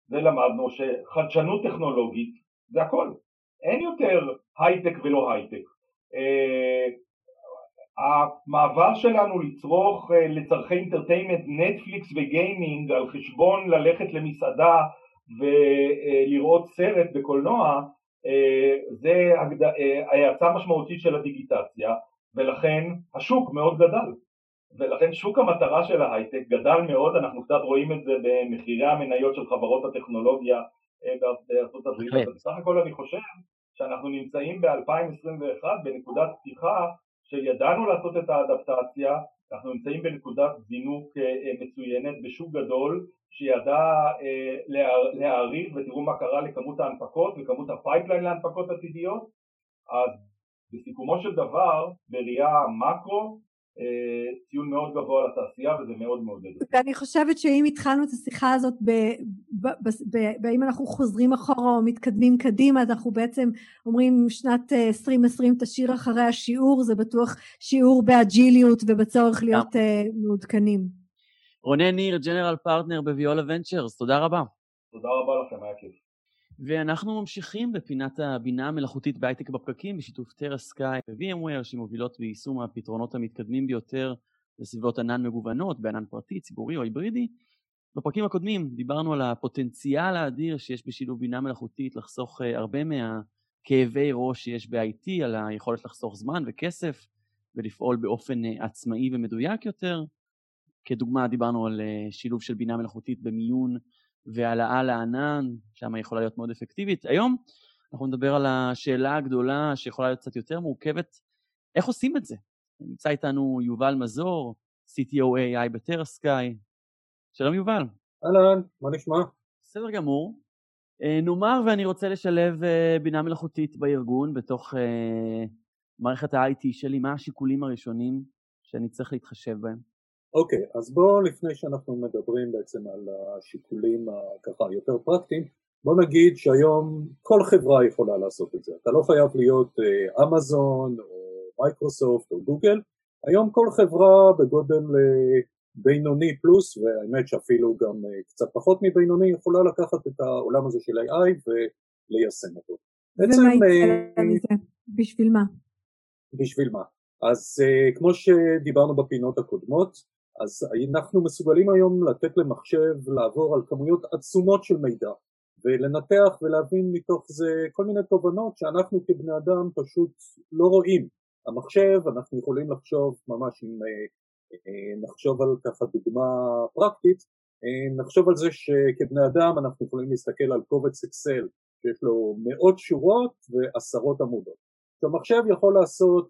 ולמדנו שחדשנות טכנולוגית זה הכל, אין יותר הייטק ולא הייטק. אה, המעבר שלנו לצרוך אה, לצרכי entertainment נטפליקס ו gaming על חשבון ללכת למסעדה ולראות סרט בקולנוע אה, זה אה, האצה משמעותית של הדיגיטציה ולכן השוק מאוד גדל. ולכן שוק המטרה של ההייטק גדל מאוד, אנחנו קצת רואים את זה במחירי המניות של חברות הטכנולוגיה אה, בארצות הברית, אבל בסך הכל אני חושב שאנחנו נמצאים ב-2021 בנקודת פתיחה שידענו לעשות את האדפטציה, אנחנו נמצאים בנקודת זינוק מצוינת בשוק גדול שידע אה, להעריך ותראו מה קרה לכמות ההנפקות וכמות ה pipeline להנפקות עתידיות. אז בסיכומו של דבר בראייה מקרו אה, ציון מאוד גבוה לתעשייה וזה מאוד מעודד. ואני חושבת שאם התחלנו את השיחה הזאת, באם אנחנו חוזרים אחורה או מתקדמים קדימה, אז אנחנו בעצם אומרים שנת 2020 אה, תשאיר אחריה שיעור, זה בטוח שיעור באג'יליות ובצורך להיות מעודכנים. רונן ניר, General Partner ב Viola Ventures, תודה רבה. תודה רבה לכם, היה כיף. ואנחנו ממשיכים בפינת הבינה המלאכותית בהייטק בפקקים בשיתוף TeraSky ו-VMware שמובילות ביישום הפתרונות המתקדמים ביותר לסביבות ענן מגוונות, בענן פרטי, ציבורי או היברידי. בפרקים הקודמים דיברנו על הפוטנציאל האדיר שיש בשילוב בינה מלאכותית לחסוך הרבה מהכאבי ראש שיש ב-IT, על היכולת לחסוך זמן וכסף ולפעול באופן עצמאי ומדויק יותר. כדוגמה דיברנו על שילוב של בינה מלאכותית במיון והעלאה לענן, שם יכולה להיות מאוד אפקטיבית. היום אנחנו נדבר על השאלה הגדולה שיכולה להיות קצת יותר מורכבת, איך עושים את זה? נמצא איתנו יובל מזור, CTO AI בטרסקאי. שלום יובל. אהלן, מה נשמע? בסדר גמור. אה, נאמר ואני רוצה לשלב אה, בינה מלאכותית בארגון בתוך אה, מערכת ה-IT שלי, מה השיקולים הראשונים שאני צריך להתחשב בהם? אוקיי, okay, אז בואו לפני שאנחנו מדברים בעצם על השיקולים ככה יותר פרקטיים, בוא נגיד שהיום כל חברה יכולה לעשות את זה, אתה לא חייב להיות אמזון או מייקרוסופט או גוגל, היום כל חברה בגודל בינוני פלוס, והאמת שאפילו גם קצת פחות מבינוני, יכולה לקחת את העולם הזה של AI וליישם אותו. מזה? בשביל מה? בשביל מה? אז כמו שדיברנו בפינות הקודמות, אז אנחנו מסוגלים היום לתת למחשב לעבור על כמויות עצומות של מידע ולנתח ולהבין מתוך זה כל מיני תובנות שאנחנו כבני אדם פשוט לא רואים. המחשב, אנחנו יכולים לחשוב ממש אם נחשוב על ככה דוגמה פרקטית, נחשוב על זה שכבני אדם אנחנו יכולים להסתכל על קובץ אקסל שיש לו מאות שורות ועשרות עמודות. המחשב יכול לעשות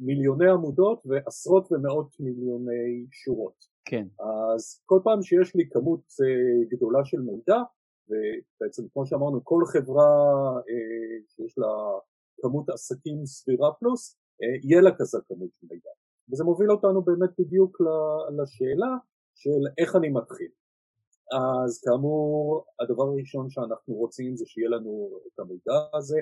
מיליוני עמודות ועשרות ומאות מיליוני שורות. כן. אז כל פעם שיש לי כמות uh, גדולה של מידע, ובעצם כמו שאמרנו כל חברה uh, שיש לה כמות עסקים סבירה פלוס, uh, יהיה לה כזה כמות של מידע. וזה מוביל אותנו באמת בדיוק לשאלה של איך אני מתחיל. אז כאמור הדבר הראשון שאנחנו רוצים זה שיהיה לנו את המידע הזה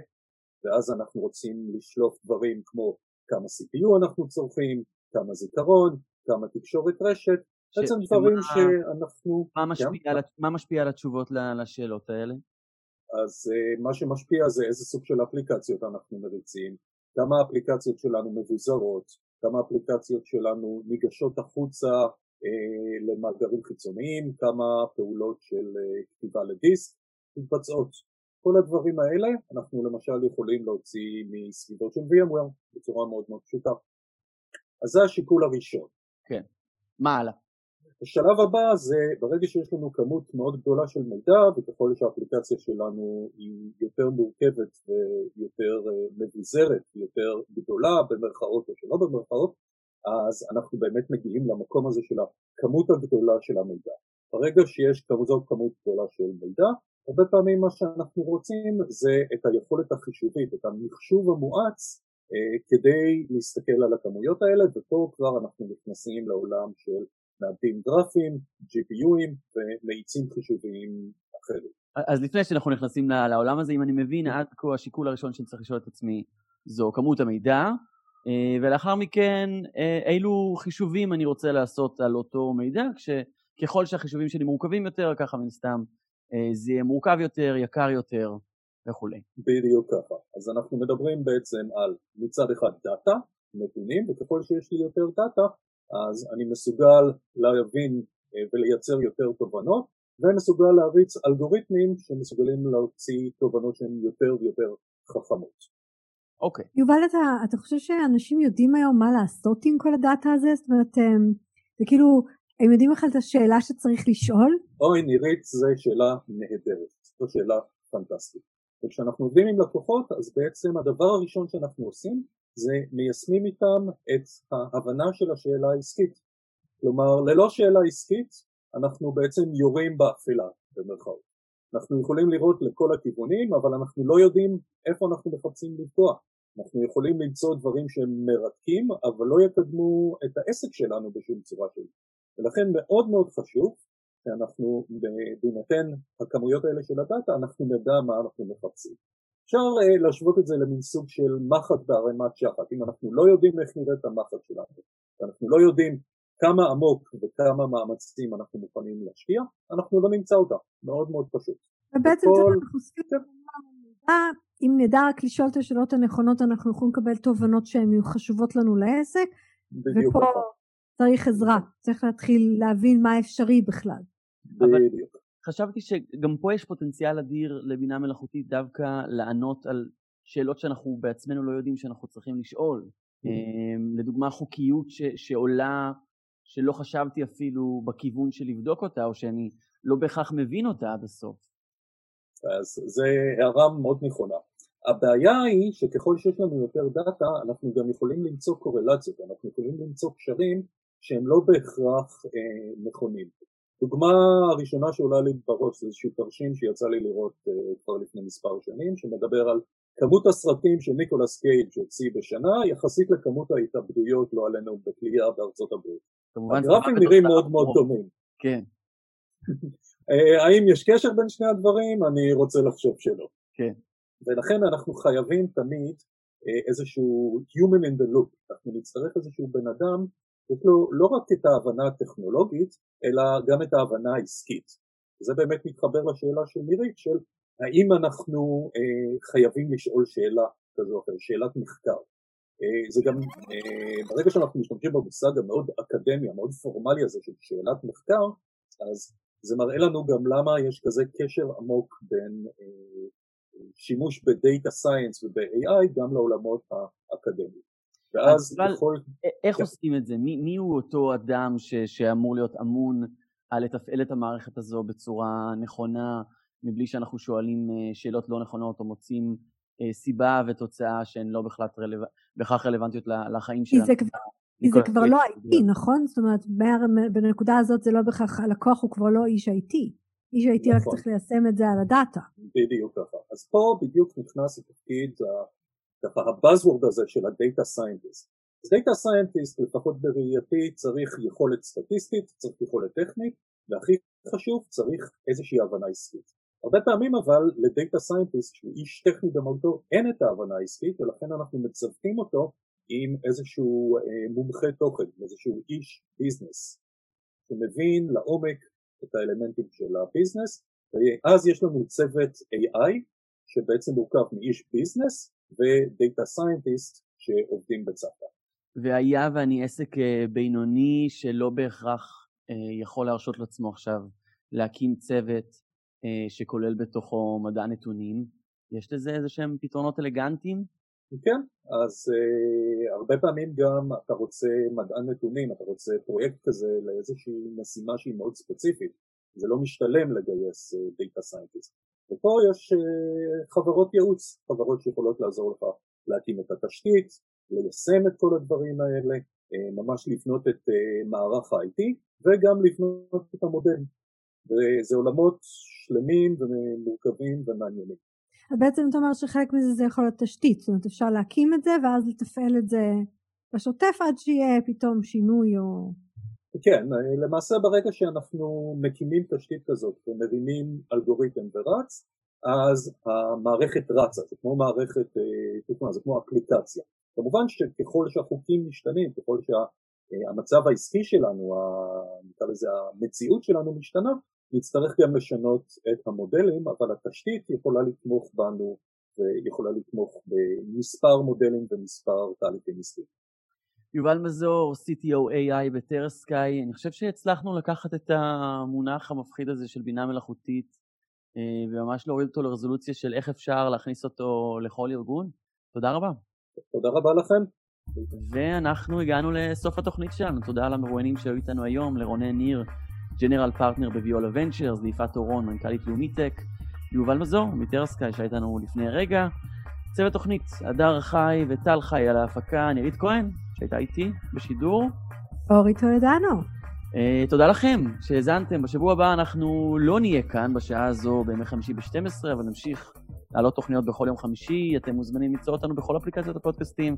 ואז אנחנו רוצים לשלוף דברים כמו כמה CPU אנחנו צורכים, כמה זיכרון, כמה תקשורת רשת, ש... בעצם דברים מה... שאנחנו... מה משפיע, כן? על... מה משפיע על התשובות לשאלות האלה? אז uh, מה שמשפיע זה איזה סוג של אפליקציות אנחנו מריצים, כמה האפליקציות שלנו מבוזרות, כמה האפליקציות שלנו ניגשות החוצה uh, למאגרים חיצוניים, כמה פעולות של uh, כתיבה לדיסק מתבצעות. כל הדברים האלה אנחנו למשל יכולים להוציא מסביבות של VMware בצורה מאוד מאוד פשוטה. אז זה השיקול הראשון. כן. מה הלאה? השלב הבא זה ברגע שיש לנו כמות מאוד גדולה של מידע וככל שהאפליקציה שלנו היא יותר מורכבת ויותר אה, מבוזרת, יותר גדולה במרכאות או שלא במרכאות, אז אנחנו באמת מגיעים למקום הזה של הכמות הגדולה של המידע. ברגע שיש כזאת כמות גדולה של מידע, הרבה פעמים מה שאנחנו רוצים זה את היכולת החישובית, את המחשוב המואץ אה, כדי להסתכל על הכמויות האלה ופה כבר אנחנו נכנסים לעולם של מעבדים גרפיים, GPUים ומאיצים חישוביים אחרים. אז לפני שאנחנו נכנסים לעולם הזה, אם אני מבין, עד כה השיקול הראשון שאני צריך לשאול את עצמי זו כמות המידע, אה, ולאחר מכן אה, אילו חישובים אני רוצה לעשות על אותו מידע, כשככל שהחישובים שלי מורכבים יותר, ככה מן סתם זה יהיה מורכב יותר, יקר יותר וכולי. בדיוק ככה. אז אנחנו מדברים בעצם על מצד אחד דאטה, נתונים, וככל שיש לי יותר דאטה, אז אני מסוגל להבין אה, ולייצר יותר תובנות, ומסוגל להריץ אלגוריתמים שמסוגלים להוציא תובנות שהן יותר ויותר חכמות. אוקיי. Okay. יובל, אתה, אתה חושב שאנשים יודעים היום מה לעשות עם כל הדאטה הזה? זאת אומרת, זה כאילו הם יודעים בכלל את השאלה שצריך לשאול? אוי נירית, זו שאלה נהדרת, זו שאלה פנטסטית. וכשאנחנו עובדים עם לקוחות אז בעצם הדבר הראשון שאנחנו עושים זה מיישמים איתם את ההבנה של השאלה העסקית. כלומר ללא שאלה עסקית אנחנו בעצם יורים באפלה במרכאות. אנחנו יכולים לראות לכל הכיוונים אבל אנחנו לא יודעים איפה אנחנו מחפשים לפגוע. אנחנו יכולים למצוא דברים שהם מרתקים אבל לא יקדמו את העסק שלנו בשום צורה של ולכן מאוד מאוד חשוב שאנחנו בהינתן הכמויות האלה של הדאטה אנחנו נדע מה אנחנו מחפשים. אפשר uh, להשוות את זה למין סוג של מחט בערימת שחת, אם אנחנו לא יודעים איך נראית המחט שלנו ואנחנו לא יודעים כמה עמוק וכמה מאמצים אנחנו מוכנים להשקיע, אנחנו לא נמצא אותה, מאוד מאוד פשוט. ובעצם וכל... אנחנו עושים אם נדע רק לשאול את השאלות הנכונות אנחנו יכולים לקבל תובנות שהן חשובות לנו לעסק, ופה... צריך עזרה, צריך להתחיל להבין מה אפשרי בכלל. בדיוק. חשבתי שגם פה יש פוטנציאל אדיר לבינה מלאכותית דווקא לענות על שאלות שאנחנו בעצמנו לא יודעים שאנחנו צריכים לשאול. אמ, לדוגמה חוקיות ש, שעולה, שלא חשבתי אפילו בכיוון של לבדוק אותה, או שאני לא בהכרח מבין אותה עד הסוף. אז זו הערה מאוד נכונה. הבעיה היא שככל שיש לנו יותר דאטה, אנחנו גם יכולים למצוא קורלציות, אנחנו יכולים למצוא קשרים שהם לא בהכרח אה, נכונים. דוגמה הראשונה שעולה לי בראש זה איזשהו תרשים שיצא לי לראות אה, כבר לפני מספר שנים, שמדבר על כמות הסרטים שניקולס קייג' הוציא בשנה יחסית לכמות ההתאבדויות, לא עלינו, בתלייה בארצות הברית. הגרפים נראים מאוד מאוד דומים. כן. אה, האם יש קשר בין שני הדברים? אני רוצה לחשוב שלא. כן. ולכן אנחנו חייבים תמיד אה, איזשהו human in the loop, אנחנו נצטרך איזשהו בן אדם, יש לו לא רק את ההבנה הטכנולוגית, אלא גם את ההבנה העסקית. וזה באמת מתחבר לשאלה של מירית, של האם אנחנו אה, חייבים לשאול שאלה כזו או אחרת, שאלת מחקר. אה, זה גם, אה, ברגע שאנחנו משתמשים במושג המאוד אקדמי, המאוד פורמלי הזה של שאלת מחקר, אז זה מראה לנו גם למה יש כזה קשר עמוק בין אה, שימוש בדאטה סיינס וב-AI גם לעולמות האקדמיים. ואז יכול... איך כן. עושים את זה? מי, מי הוא אותו אדם ש, שאמור להיות אמון על לתפעל את המערכת הזו בצורה נכונה, מבלי שאנחנו שואלים אה, שאלות לא נכונות או מוצאים אה, סיבה ותוצאה שהן לא בהכרח רלו... רלוונטיות לחיים שלנו. זה כבר, זה כבר לא IT, נכון? זאת אומרת, בנקודה הזאת זה לא בהכרח, הלקוח הוא כבר לא איש IT. איש IT רק נכון. צריך ליישם את זה על הדאטה. בדיוק ככה. אז פה בדיוק נכנס לתפקיד ככה ה buzzword הזה של ה data scientist. אז data scientist לפחות בראייתי צריך יכולת סטטיסטית, צריך יכולת טכנית, והכי חשוב צריך איזושהי הבנה עסקית. הרבה פעמים אבל ל data scientist שהוא איש טכני במהותו אין את ההבנה העסקית ולכן אנחנו מצוותים אותו עם איזשהו אה, מומחה תוכן, איזשהו איש business שמבין לעומק את האלמנטים של ה business ואז יש לנו צוות AI שבעצם מורכב מאיש business ו data scientist שעובדים בצוות. והיה ואני עסק אה, בינוני שלא בהכרח אה, יכול להרשות לעצמו עכשיו להקים צוות אה, שכולל בתוכו מדען נתונים. יש לזה איזה שהם פתרונות אלגנטיים? כן, אז אה, הרבה פעמים גם אתה רוצה מדען נתונים, אתה רוצה פרויקט כזה לאיזושהי משימה שהיא מאוד ספציפית, זה לא משתלם לגייס data אה, scientist. ופה יש אה, חברות ייעוץ, חברות שיכולות לעזור לך להקים את התשתית, ליישם את כל הדברים האלה, uh, ממש לבנות את uh, מערך ה-IT וגם לבנות את המודל. וזה עולמות שלמים ומורכבים ומעניינים. בעצם אתה אומר שחלק מזה זה יכול להיות תשתית, זאת אומרת אפשר להקים את זה ואז לתפעל את זה בשוטף עד שיהיה פתאום שינוי או... כן, למעשה ברגע שאנחנו מקימים תשתית כזאת ומרימים אלגוריתם ורץ, אז המערכת רצה, זה כמו מערכת, אה, זה כמו אפליקציה. כמובן שככל שהחוקים משתנים, ככל שהמצב העסקי שלנו, נקרא לזה המציאות שלנו משתנה, נצטרך גם לשנות את המודלים, אבל התשתית יכולה לתמוך בנו ויכולה לתמוך במספר מודלים ומספר תהליכים עסקיים. יובל מזור, CTO AI בטרסקאי, אני חושב שהצלחנו לקחת את המונח המפחיד הזה של בינה מלאכותית אה, וממש להוריד אותו לרזולוציה של איך אפשר להכניס אותו לכל ארגון. תודה רבה. תודה רבה לכם. ואנחנו הגענו לסוף התוכנית שלנו, תודה למרואיינים שהיו איתנו היום, לרונן ניר, General Partner ב Viola Ventures, ליפעת אורון, מנכ"לית לאומיטק, יובל מזור מ TeraSky שהייתה לנו לפני רגע, צוות תוכנית, הדר חי וטל חי על ההפקה, נירית כהן שהייתה איתי בשידור. אורי טולדנו. אה, תודה לכם שהאזנתם, בשבוע הבא אנחנו לא נהיה כאן בשעה הזו בימי חמישי ב-12, אבל נמשיך להעלות תוכניות בכל יום חמישי, אתם מוזמנים למצוא אותנו בכל אפליקציות הפודקאסטים,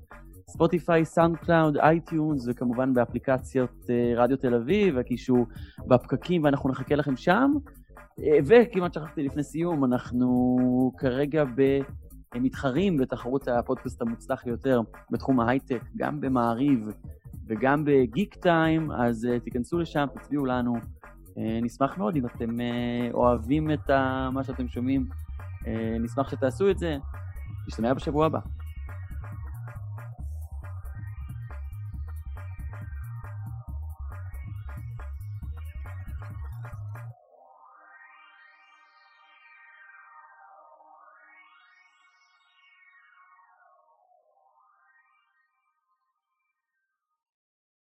Spotify, SoundCloud, iTunes, וכמובן באפליקציות אה, רדיו תל אביב, הייטק בפקקים ואנחנו נחכה לכם שם. אה, וכמעט שכחתי לפני סיום, אנחנו כרגע מתחרים בתחרות הפודקאסט המוצלח ביותר בתחום ההייטק, גם במעריב וגם בגיק טיים, אז uh, תיכנסו לשם, תצביעו לנו. Uh, נשמח מאוד אם אתם uh, אוהבים את מה שאתם שומעים. נשמח שתעשו את זה. נשתמע בשבוע הבא.